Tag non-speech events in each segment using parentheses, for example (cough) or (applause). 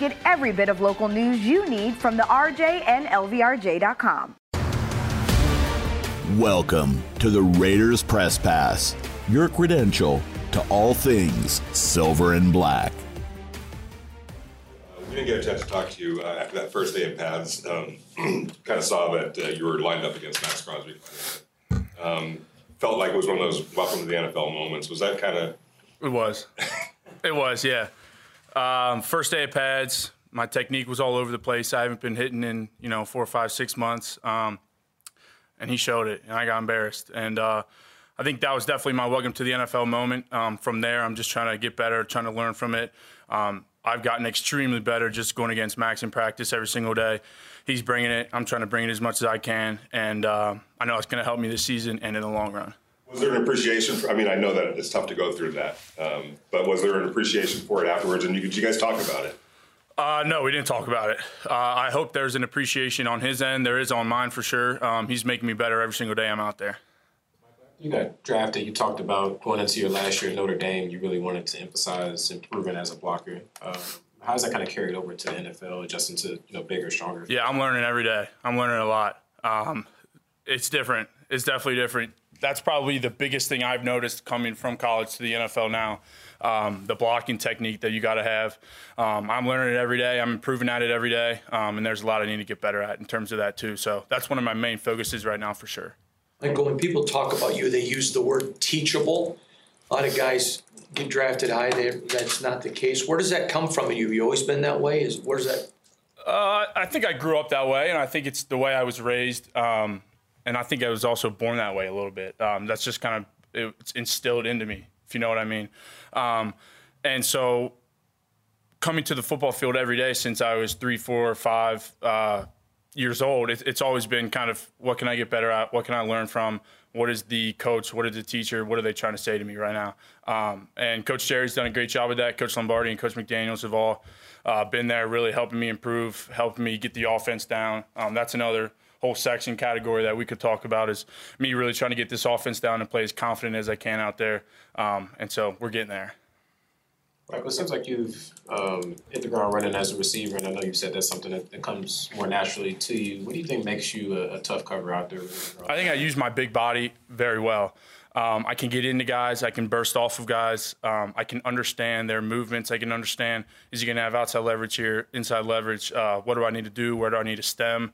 Get every bit of local news you need from the RJ and LVRJ.com. Welcome to the Raiders Press Pass, your credential to all things silver and black. We didn't get a chance to talk to you uh, after that first day of pads. Um, (clears throat) kind of saw that uh, you were lined up against Maxx Crosby. Um, felt like it was one of those welcome to the NFL moments. Was that kind of? It was. it was, yeah. Um, first day of pads, my technique was all over the place. I haven't been hitting in you know four, five, six months, um, and he showed it, and I got embarrassed. And uh, I think that was definitely my welcome to the NFL moment. Um, from there, I'm just trying to get better, trying to learn from it. Um, I've gotten extremely better just going against Maxx in practice every single day. He's bringing it. I'm trying to bring it as much as I can, and uh, I know it's going to help me this season and in the long run. Was there an appreciation for? I mean, I know that it's tough to go through that, um, but was there an appreciation for it afterwards? And you, did you guys talk about it? Uh, no, we didn't talk about it. Uh, I hope there's an appreciation on his end. There is on mine for sure. Um, he's making me better every single day I'm out there. You got drafted. You talked about going into your last year at Notre Dame. You really wanted to emphasize improving as a blocker. Um, how's that kind of carried over to the NFL, adjusting to you know bigger, stronger? Yeah, I'm learning every day. I'm learning a lot. Um, it's different. It's definitely different that's probably the biggest thing I've noticed coming from college to the NFL now. Um, the blocking technique that you got to have. Um, I'm learning it every day. I'm improving at it every day, um, and there's a lot I need to get better at in terms of that too. So that's one of my main focuses right now for sure. Like when people talk about you, they use the word teachable. A lot of guys get drafted high. They, that's not the case. Where does that come from? You you always been that way? Is where's that? Uh, I think I grew up that way, and I think it's the way I was raised. Um, and I think I was also born that way a little bit. Um, that's just kind of it's instilled into me, if you know what I mean. Um, and so, coming to the football field every day since I was three, four, five uh, years old, it, it's always been kind of what can I get better at? What can I learn from? What is the coach? What is the teacher? What are they trying to say to me right now? Um, and Coach Jerry's done a great job with that. Coach Lombardi and Coach McDaniels have all uh, been there, really helping me improve, helping me get the offense down. Um, that's another whole section category that we could talk about is me really trying to get this offense down and play as confident as I can out there. Um, and so we're getting there. Right, well, it seems like you've um, hit the ground running as a receiver, and I know you said that's something that, that comes more naturally to you. What do you think makes you a, a tough cover out there? I think I use my big body very well. Um, I can get into guys. I can burst off of guys. Um, I can understand their movements. I can understand is he going to have outside leverage here, inside leverage? Uh, what do I need to do? Where do I need to stem?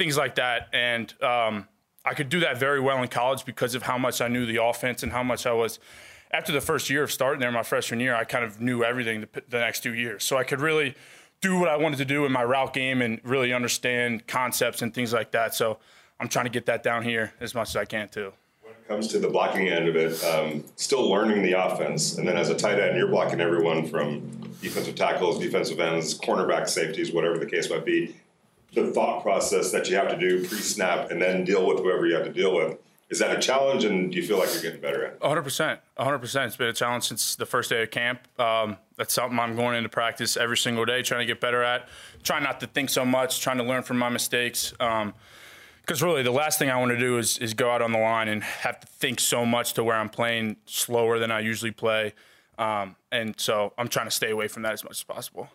Things like that. And um, I could do that very well in college because of how much I knew the offense and how much I was. After the first year of starting there, my freshman year, I kind of knew everything the, the next two years. So I could really do what I wanted to do in my route game and really understand concepts and things like that. So I'm trying to get that down here as much as I can too. When it comes to the blocking end of it, um, still learning the offense, and then as a tight end, you're blocking everyone from defensive tackles, defensive ends, cornerback safeties, whatever the case might be the thought process that you have to do pre-snap and then deal with whoever you have to deal with. Is that a challenge, and do you feel like you're getting better at it? 100%. 100%. It's been a challenge since the first day of camp. Um, that's something I'm going into practice every single day, trying to get better at. Trying not to think so much, trying to learn from my mistakes. Because um, really, the last thing I want to do is, is go out on the line and have to think so much to where I'm playing slower than I usually play. Um, and so I'm trying to stay away from that as much as possible.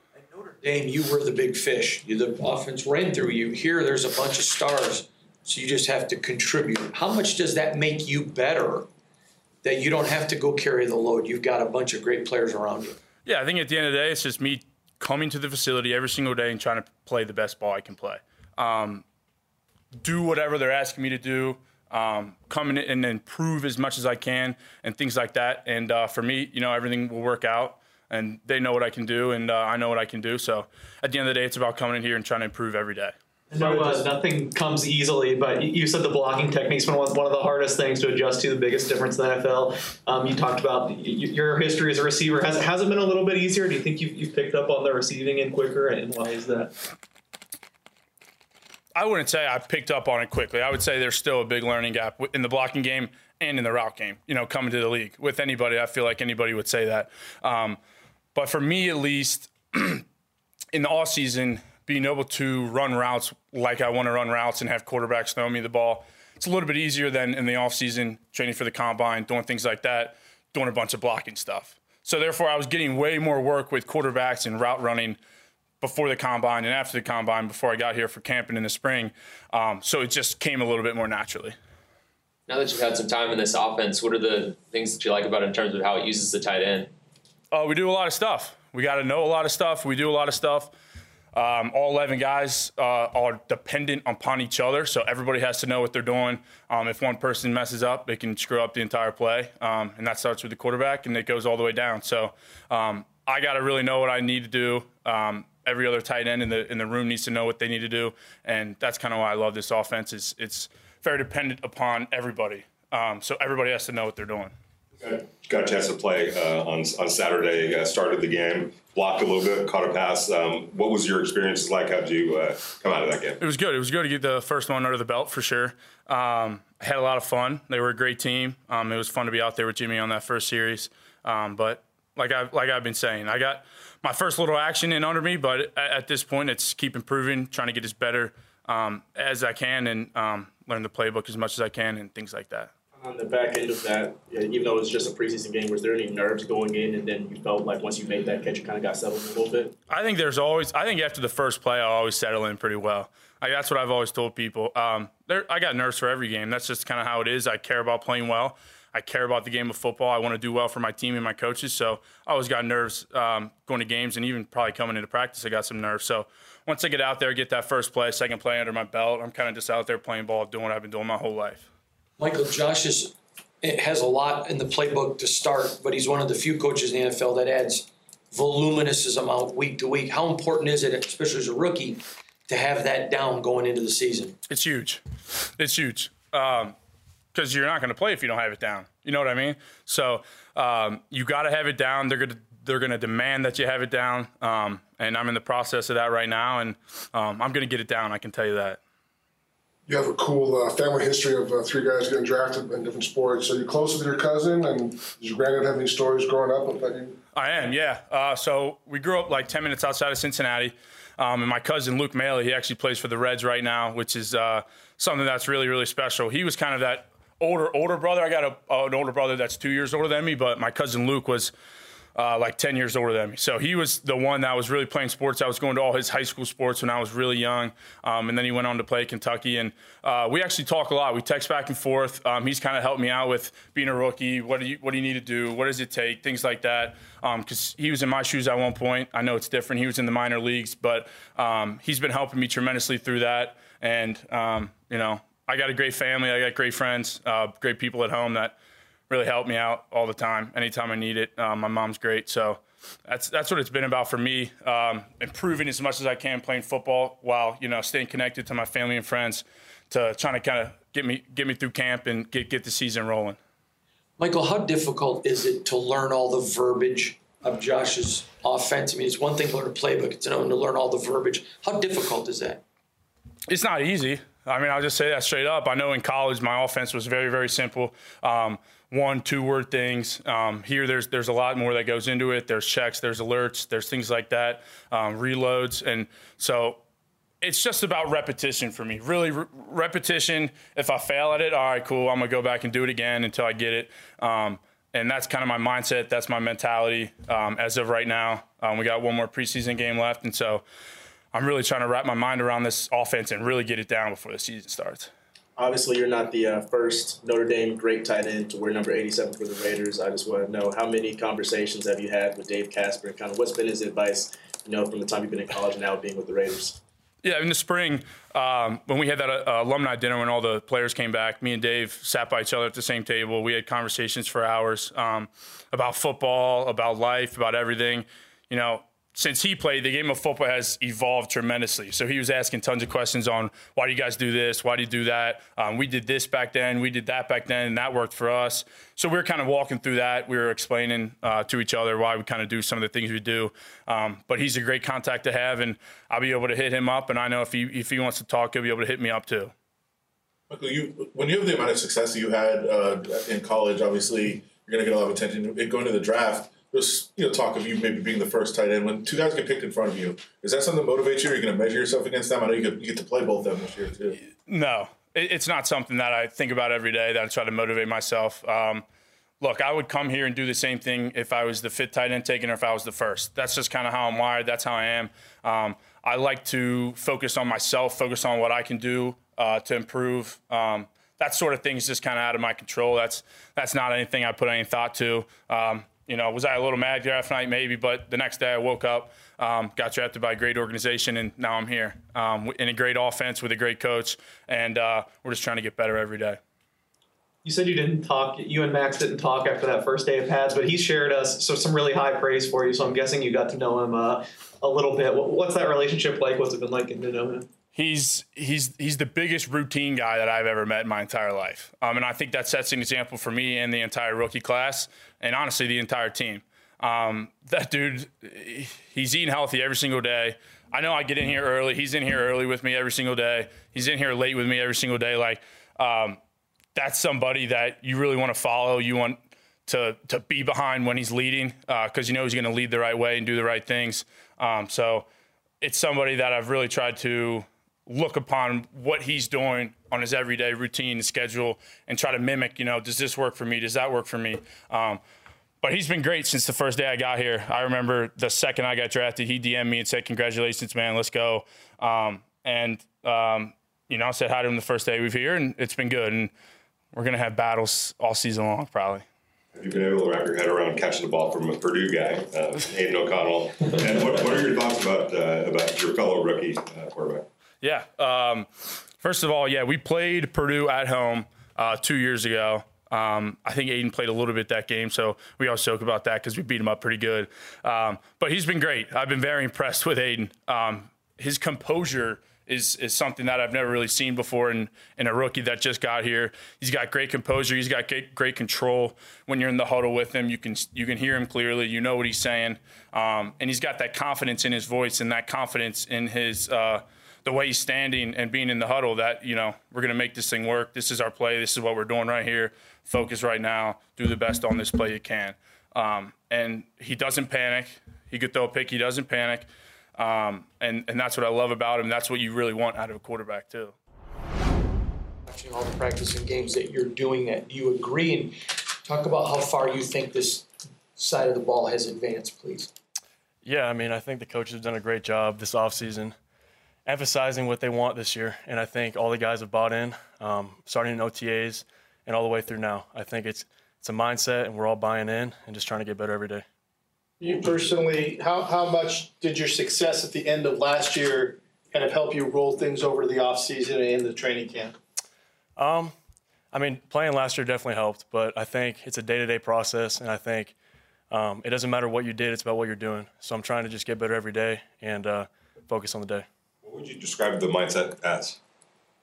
Dame, you were the big fish. The offense ran through you. Here, there's a bunch of stars, so you just have to contribute. How much does that make you better that you don't have to go carry the load? You've got a bunch of great players around you. Yeah, I think at the end of the day, it's just me coming to the facility every single day and trying to play the best ball I can play. Um, do whatever they're asking me to do. Um, come in and improve as much as I can and things like that. And uh, for me, you know, everything will work out and they know what I can do, and uh, I know what I can do. So at the end of the day, it's about coming in here and trying to improve every day. Know uh, nothing comes easily, but you said the blocking technique's been one of the hardest things to adjust to. The biggest difference in the NFL. Um, you talked about your history as a receiver. Has has it been a little bit easier? Do you think you've, you've picked up on the receiving end quicker, and why is that? I wouldn't say I picked up on it quickly. I would say there's still a big learning gap in the blocking game and in the route game. You know, coming to the league with anybody, I feel like anybody would say that. Um, but for me, at least, (clears throat) in the off season, being able to run routes like I want to run routes and have quarterbacks throw me the ball, it's a little bit easier than in the off season training for the combine, doing things like that, doing a bunch of blocking stuff. So therefore, I was getting way more work with quarterbacks and route running before the combine and after the combine before I got here for camping in the spring. Um, so it just came a little bit more naturally. Now that you've had some time in this offense, what are the things that you like about it in terms of how it uses the tight end? Uh, we do a lot of stuff. We got to know a lot of stuff. We do a lot of stuff. Um, all 11 guys uh, are dependent upon each other, so everybody has to know what they're doing. Um, if one person messes up, it can screw up the entire play, um, and that starts with the quarterback, and it goes all the way down. So um, I got to really know what I need to do. Um, every other tight end in the in the room needs to know what they need to do, and that's kind of why I love this offense. Is it's very dependent upon everybody, um, so everybody has to know what they're doing. Got a chance to play uh, on on Saturday. Uh, started the game, blocked a little bit, caught a pass. Um, what was your experience like? How did you uh, come out of that game? It was good. It was good to get the first one under the belt for sure. Um, I had a lot of fun. They were a great team. Um, it was fun to be out there with Jimmy on that first series. Um, but like I like I've been saying, I got my first little action in under me. But at, at this point, it's keep improving, trying to get as better um, as I can, and um, learn the playbook as much as I can, and things like that on the back end of that, even though it was just a preseason game, was there any nerves going in, and then you felt like once you made that catch, you kind of got settled a little bit? I think there's always. I think after the first play, I always settle in pretty well. That's what I've always told people. Um, there, I got nerves for every game. That's just kind of how it is. I care about playing well. I care about the game of football. I want to do well for my team and my coaches. So I always got nerves um, going to games, and even probably coming into practice, I got some nerves. So once I get out there, get that first play, second play under my belt, I'm kind of just out there playing ball, doing what I've been doing my whole life. Michael, Josh is it has a lot in the playbook to start, but he's one of the few coaches in the NFL that adds voluminous amount week to week. How important is it, especially as a rookie, to have that down going into the season? It's huge. It's huge. Because um, you're not going to play if you don't have it down. You know what I mean? So um, you got to have it down. They're going to they're going to demand that you have it down, um, and I'm in the process of that right now, and um, I'm going to get it down. I can tell you that you have a cool uh, family history of uh, three guys getting drafted in different sports. Are you're close with your cousin? And does your granddad have any stories growing up about you? I am, yeah. Uh, so we grew up like 10 minutes outside of Cincinnati. Um, and my cousin Luke Maile, he actually plays for the Reds right now, which is uh, something that's really, really special. He was kind of that older, older brother. I got a, an older brother that's two years older than me, but my cousin Luke was uh, like 10 years older than me. So he was the one that was really playing sports. I was going to all his high school sports when I was really young. Um, and then he went on to play Kentucky. And uh, we actually talk a lot. We text back and forth. Um, he's kind of helped me out with being a rookie. What do you, what do you need to do? What does it take? Things like that. Because um, he was in my shoes at one point. I know it's different. He was in the minor leagues, but um, he's been helping me tremendously through that. And, um, you know, I got a great family. I got great friends, uh, great people at home that – really help me out all the time, anytime I need it. Um, my mom's great, so that's that's what it's been about for me. Um, improving as much as I can playing football while you know staying connected to my family and friends, to trying to kind of get me get me through camp and get get the season rolling. Michael, how difficult is it to learn all the verbiage of Josh's offense? I mean, it's one thing to learn a playbook; it's another to learn all the verbiage. How difficult is that? It's not easy. I mean, I'll just say that straight up. I know in college my offense was very, very simple. Um, one, two word things. Um, here, there's there's a lot more that goes into it. There's checks, there's alerts, there's things like that, um, reloads, and so it's just about repetition for me. Really, re- repetition. If I fail at it, all right, cool. I'm gonna go back and do it again until I get it. Um, and that's kind of my mindset. That's my mentality um, as of right now. Um, we got one more preseason game left, and so I'm really trying to wrap my mind around this offense and really get it down before the season starts. Obviously, you're not the uh, first Notre Dame great tight end to wear number 87 for the Raiders. I just want to know how many conversations have you had with Dave Casper and kind of what's been his advice, you know, from the time you've been in college and now being with the Raiders? Yeah, in the spring, um, when we had that uh, alumni dinner when all the players came back, me and Dave sat by each other at the same table. We had conversations for hours um, about football, about life, about everything. You know, since he played, the game of football has evolved tremendously. So he was asking tons of questions on why do you guys do this? Why do you do that? Um, we did this back then. We did that back then, and that worked for us. So we were kind of walking through that. We were explaining uh, to each other why we kind of do some of the things we do. Um, but he's a great contact to have, and I'll be able to hit him up. And I know if he if he wants to talk, he'll be able to hit me up too. Michael, you when you have the amount of success that you had uh, in college, obviously you're going to get a lot of attention. Going to the draft, you know talk of you maybe being the first tight end. When two guys get picked in front of you, is that something that motivates you? Are you going to measure yourself against them? I know you get, you get to play both of them this year too. No, it's not something that I think about every day. That I try to motivate myself. Um, look, I would come here and do the same thing if I was the fifth tight end taken or if I was the first. That's just kind of how I'm wired. That's how I am. Um, I like to focus on myself, focus on what I can do uh, to improve. Um, that sort of thing is just kind of out of my control. That's that's not anything I put any thought to. Um, you know, was I a little mad draft night? Maybe, but the next day I woke up, um, got drafted by a great organization, and now I'm here um, in a great offense with a great coach, and uh, we're just trying to get better every day. You said you didn't talk. You and Maxx didn't talk after that first day of pads, but he shared us so some really high praise for you. So I'm guessing you got to know him uh, a little bit. What's that relationship like? What's it been like getting to know him? He's he's he's the biggest routine guy that I've ever met in my entire life. Um, and I think that sets an example for me and the entire rookie class, and honestly the entire team. Um, that dude, he's eating healthy every single day. I know I get in here early. He's in here early with me every single day. He's in here late with me every single day. Like um, that's somebody that you really want to follow. You want to to be behind when he's leading because uh, you know he's going to lead the right way and do the right things. Um, so it's somebody that I've really tried to look upon what he's doing on his everyday routine and schedule and try to mimic, you know, does this work for me? Does that work for me? Um, but he's been great since the first day I got here. I remember the second I got drafted, he DM'd me and said, Congratulations, man, let's go. Um, and, um, you know, I said hi to him the first day we were here, and it's been good. And we're going to have battles all season long, probably. Have you been able to wrap your head around catching the ball from a Purdue guy, uh, Aidan O'Connell? and what, what, are your thoughts about uh, about your fellow rookie uh, quarterback? Yeah. Um, first of all, yeah, we played Purdue at home uh, two years ago. Um, I think Aidan played a little bit that game, so we all joke about that because we beat him up pretty good. Um, but he's been great. I've been very impressed with Aidan. Um, his composure is is something that I've never really seen before in in a rookie that just got here. He's got great composure. He's got great, great control. When you're in the huddle with him, you can you can hear him clearly. You know what he's saying, um, and he's got that confidence in his voice and that confidence in his. Uh, the way he's standing and being in the huddle that you know we're going to make this thing work. This is our play. This is what we're doing right here. Focus right now. Do the best on this play you can. Um, and he doesn't panic. He could throw a pick. He doesn't panic. Um, and and that's what I love about him. That's what you really want out of a quarterback too. Watching all the practice and games that you're doing, that you agree and talk about how far you think this side of the ball has advanced, please. Yeah, I mean, I think the coaches have done a great job this offseason emphasizing what they want this year. And I think all the guys have bought in, um, starting in OTAs and all the way through now. I think it's it's a mindset, and we're all buying in and just trying to get better every day. You personally, how, how much did your success at the end of last year kind of help you roll things over to the off season and in the training camp? Um, I mean, playing last year definitely helped, but I think it's a day to day process, and I think um, it doesn't matter what you did; it's about what you're doing. So I'm trying to just get better every day and uh, focus on the day. What would you describe the mindset as?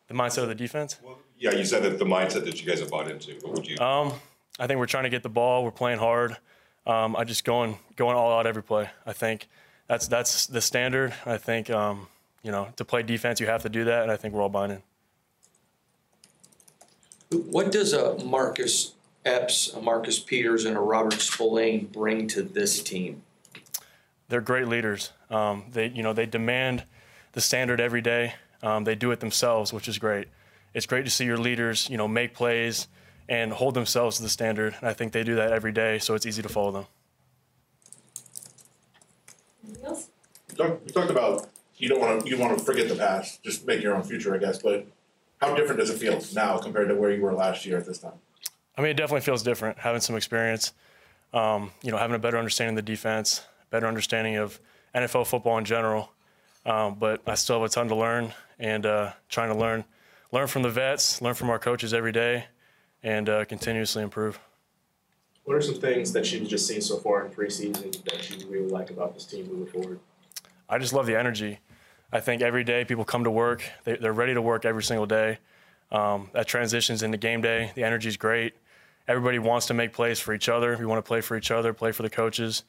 The mindset of the defense? Well, yeah, you said that the mindset that you guys have bought into. What would you? Um, I think we're trying to get the ball. We're playing hard. Um, I just going going all out every play. I think that's that's the standard. I think um, you know to play defense you have to do that, and I think we're all buying in. What does a Marcus Epps, a Marcus Peters, and a Robert Spillane bring to this team? They're great leaders. Um, they you know they demand the standard every day. Um, they do it themselves, which is great. It's great to see your leaders, you know, make plays and hold themselves to the standard. And I think they do that every day, so it's easy to follow them. You talked, you talked about you don't want to you want to forget the past, just make your own future, I guess. But how different does it feel now compared to where you were last year at this time? I mean, it definitely feels different. Having some experience, um, you know, having a better understanding of the defense, better understanding of NFL football in general. Um, but I still have a ton to learn and uh, trying to learn, learn from the vets, learn from our coaches every day, and uh, continuously improve. What are some things that you've just seen so far in preseason that you really like about this team moving forward? I just love the energy. I think every day people come to work, they, are ready to work every single day. Um, that transitions into game day. The energy is great. Everybody wants to make plays for each other. We want to play for each other, play for the coaches.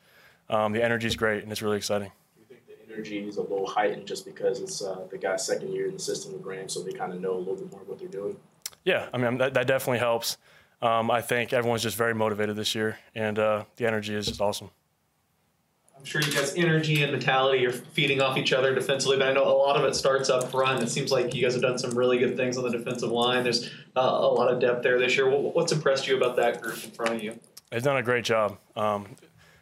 Um, the energy is great, and it's really exciting. Do you think the energy is a little heightened just because it's uh, the guy's second year in the system with Graham, so they kind of know a little bit more what they're doing? Yeah, I mean that, that definitely helps. Um, I think everyone's just very motivated this year, and uh, the energy is just awesome. I'm sure you guys' energy and mentality are feeding off each other defensively, but I know a lot of it starts up front. It seems like you guys have done some really good things on the defensive line. There's uh, a lot of depth there this year. What's impressed you about that group in front of you? They've done a great job. Um,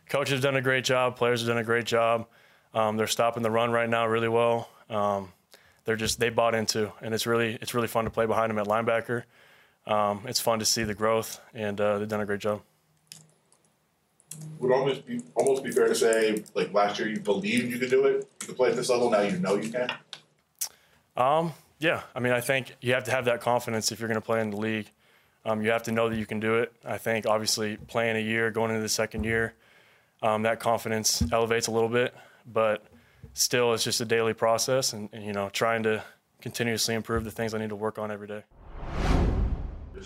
coaches have done a great job. Players have done a great job. Um, they're stopping the run right now really well. Um, they're just they bought into, and it's really it's really fun to play behind them at linebacker. Um, it's fun to see the growth, and uh, they've done a great job would almost be almost be fair to say, like last year, you believed you could do it, you could play at this level. Now you know you can. Um, yeah, I mean, I think you have to have that confidence if you're going to play in the league. Um, you have to know that you can do it. I think obviously playing a year, going into the second year, um, that confidence elevates a little bit, but still, it's just a daily process, and, and you know, trying to continuously improve the things I need to work on every day.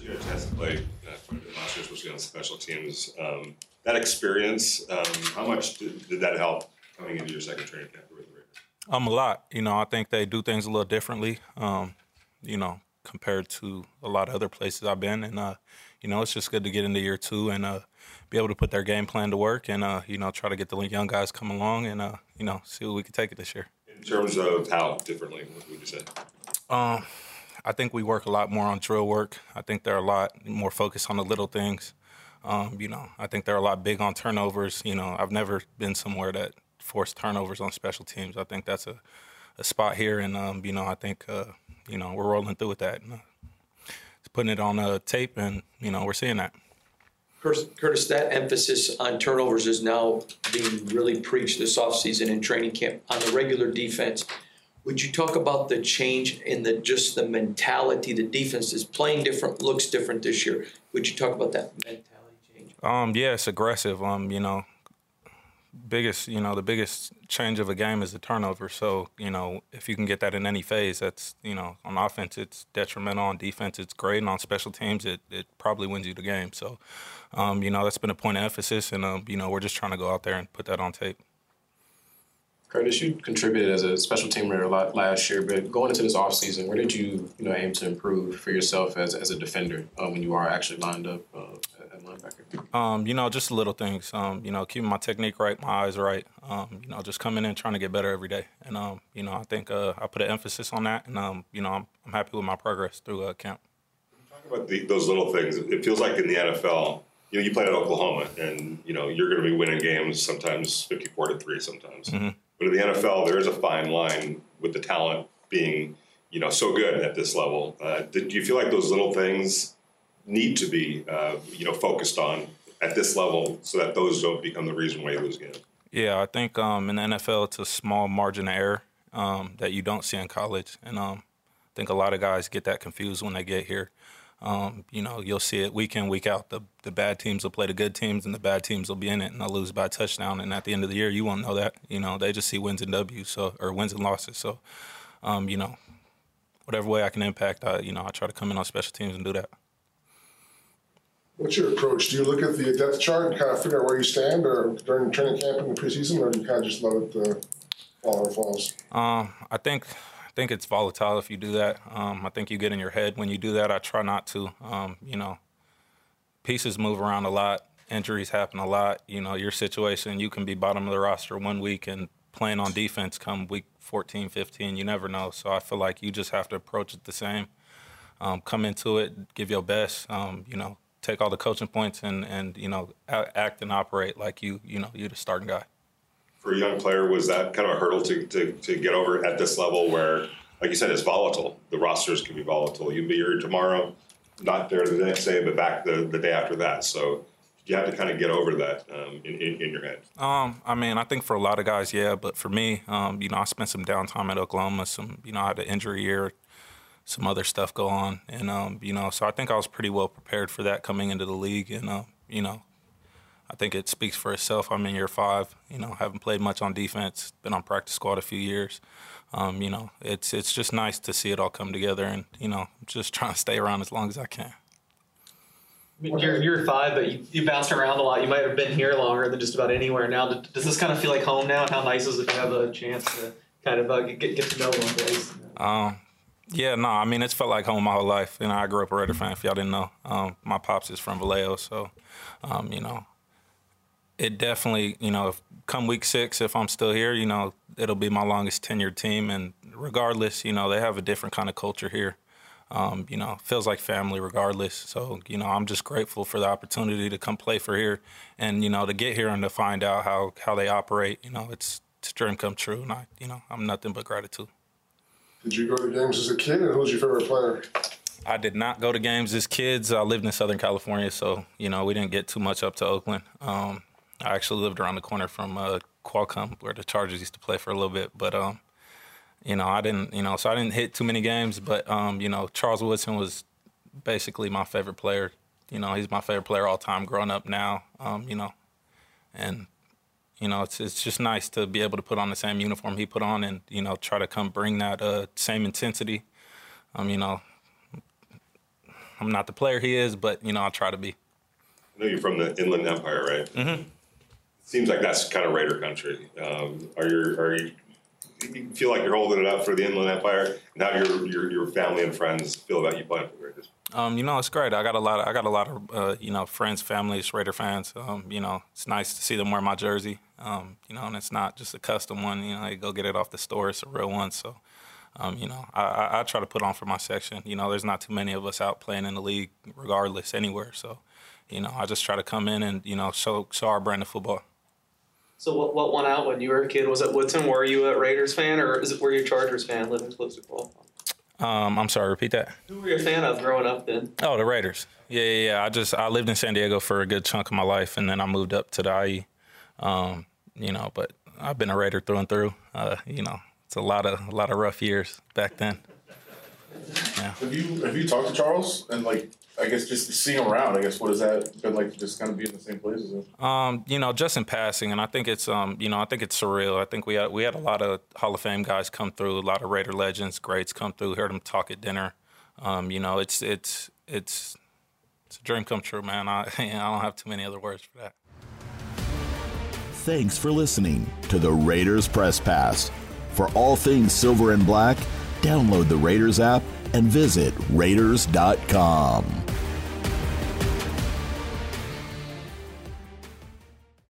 You had a chance to play uh, last year, especially on special teams. Um, that experience, um, how much did, did, that help coming into your second training camp with the Raiders? Um, a lot. You know, I think they do things a little differently. Um, you know, compared to a lot of other places I've been, and uh, you know, it's just good to get into year two and uh, be able to put their game plan to work, and uh, you know, try to get the young guys come along, and uh, you know, see what we can take it this year. In terms of how differently, what would you say? Um, I think we work a lot more on drill work. I think they're a lot more focused on the little things. Um, you know, I think they're a lot big on turnovers. You know, I've never been somewhere that forced turnovers on special teams. I think that's a, a spot here, and um, you know, I think uh, you know we're rolling through with that. And, uh, putting it on a tape, and you know, we're seeing that. Curtis, that emphasis on turnovers is now being really preached this offseason in training camp on the regular defense. Would you talk about the change in the just the mentality? The defense is playing different, looks different this year. Would you talk about that mentality? Um, yeah, it's aggressive. Um, you know, biggest, you know, the biggest change of a game is the turnover. So, you know, if you can get that in any phase, that's, you know, on offense, it's detrimental. On defense, it's great. And on special teams, it, it probably wins you the game. So, um, you know, that's been a point of emphasis. And, um, you know, we're just trying to go out there and put that on tape. Curtis, you contributed as a special teamer a lot last year, but going into this offseason, where did you, you know, aim to improve for yourself as, as a defender uh, when you are actually lined up uh, at linebacker? Um, you know, just little things. Um, you know, keeping my technique right, my eyes right. Um, you know, just coming in trying to get better every day. And um, you know, I think uh, I put an emphasis on that, and um, you know, I'm, I'm happy with my progress through uh, camp. Talk about the, those little things. It feels like in the NFL, you know, you play at Oklahoma, and you know, you're going to be winning games sometimes 54 to three, sometimes. Mm-hmm but in the NFL, there is a fine line with the talent being, you know, so good at this level. Uh, do you feel like those little things need to be, uh, you know, focused on at this level so that those don't become the reason why you lose games? Yeah, I think um, in the NFL, it's a small margin of error um, that you don't see in college, and um, I think a lot of guys get that confused when they get here. Um, you know, you'll see it week in, week out. The the bad teams will play the good teams, and the bad teams will be in it, and they'll lose by touchdown. And at the end of the year, you won't know that. You know, they just see wins and W's, so or wins and losses. So, um, you know, whatever way I can impact, I you know, I try to come in on special teams and do that. What's your approach? Do you look at the depth chart and kind of figure out where you stand, or during training camp in the preseason, or do you kind of just let it uh, fall or falls? Um, I think think it's volatile if you do that. Um, I think you get in your head when you do that. I try not to. Um, you know, pieces move around a lot. Injuries happen a lot. You know, your situation, you can be bottom of the roster one week and playing on defense come week 14, 15. You never know. So I feel like you just have to approach it the same. Um, come into it, give your best. Um, you know, take all the coaching points and and you know act and operate like you you know you're the starting guy for a young player was that kind of a hurdle to, to, to get over at this level where, like you said, it's volatile. The rosters can be volatile. You'll be here tomorrow, not there the next day, but back the, the day after that. So you have to kind of get over that um, in, in, in, your head. Um, I mean, I think for a lot of guys, yeah, but for me, um, you know, I spent some downtime at Oklahoma. Some, you know, I had an injury year, some other stuff go on, and um, you know, so I think I was pretty well prepared for that coming into the league, and uh, you know, I think it speaks for itself. I'm in year five. You know, haven't played much on defense. Been on practice squad a few years. Um, you know, it's it's just nice to see it all come together, and you know, just (laughs) trying to stay around as long as I can. You're you're five, but you, you bounced around a lot. You might have been here longer than just about anywhere now. Does this kind of feel like home now? And how nice is it to have a chance to kind of uh, get get to know one place? Um, yeah, no, I mean it's felt like home my whole life. You know, I grew up a Raider fan. If y'all didn't know, um, my pops is from Vallejo, so um, you know, it definitely, you know, if, come week six, if I'm still here, you know, it'll be my longest tenured team, and regardless, you know, they have a different kind of culture here. Um, you know, feels like family regardless. So, you know, I'm just grateful for the opportunity to come play for here and, you know, to get here and to find out how, how they operate. You know, it's, it's a dream come true. And I, you know, I'm nothing but gratitude. Did you go to games as a kid and who's your favorite player? I did not go to games as kids. I lived in Southern California, so, you know, we didn't get too much up to Oakland. Um, I actually lived around the corner from uh, Qualcomm, where the Chargers used to play for a little bit. But um, you know, I didn't, you know, so I didn't hit too many games, but, um, you know, Charles Woodson was basically my favorite player. You know, he's my favorite player all time growing up now, um, you know, and, you know, it's, it's just nice to be able to put on the same uniform he put on and, you know, try to come bring that uh, same intensity. Um, you know, I'm not the player he is, but, you know, I'll try to be. I know you're from the Inland Empire, right? Mm-hmm. Seems like that's kind of Raider country. Um, are you are you you feel like you're holding it up for the Inland Empire, and how your your, your family and friends feel about you playing for the Raiders? Um, you know, it's great. I got a lot. Of, I got a lot of uh, you know friends, families, Raider fans. Um, you know, it's nice to see them wear my jersey. Um, you know, and it's not just a custom one. You know, you go get it off the store. It's a real one. So, um, you know, I, I, I try to put on for my section. You know, there's not too many of us out playing in the league, regardless, anywhere. So, you know, I just try to come in and you know show show our brand of football. So what, what won out when you were a kid? Was it Woodson? Were you a Raiders fan or is it were you a Chargers fan living close to Qualcomm? Um, I'm sorry, repeat that. Who were you a fan of growing up then? Oh, the Raiders. Yeah, yeah, yeah. I just I lived in San Diego for a good chunk of my life, and then I moved up to the IE. Um, you know, but I've been a Raider through and through. Uh, you know, it's a lot of a lot of rough years back then. Yeah. Have you have you talked to Charles and like I guess just seeing him around? I guess what has that been like? to Just kind of be in the same places. Um, you know, just in passing, and I think it's um, you know, I think it's surreal. I think we had we had a lot of Hall of Fame guys come through, a lot of Raider legends, greats come through. Heard them talk at dinner. Um, you know, it's it's it's it's a dream come true, man. I (laughs) I don't have too many other words for that. Thanks for listening to the Raiders Press Pass. For all things silver and black, download the Raiders app and visit Raiders.com.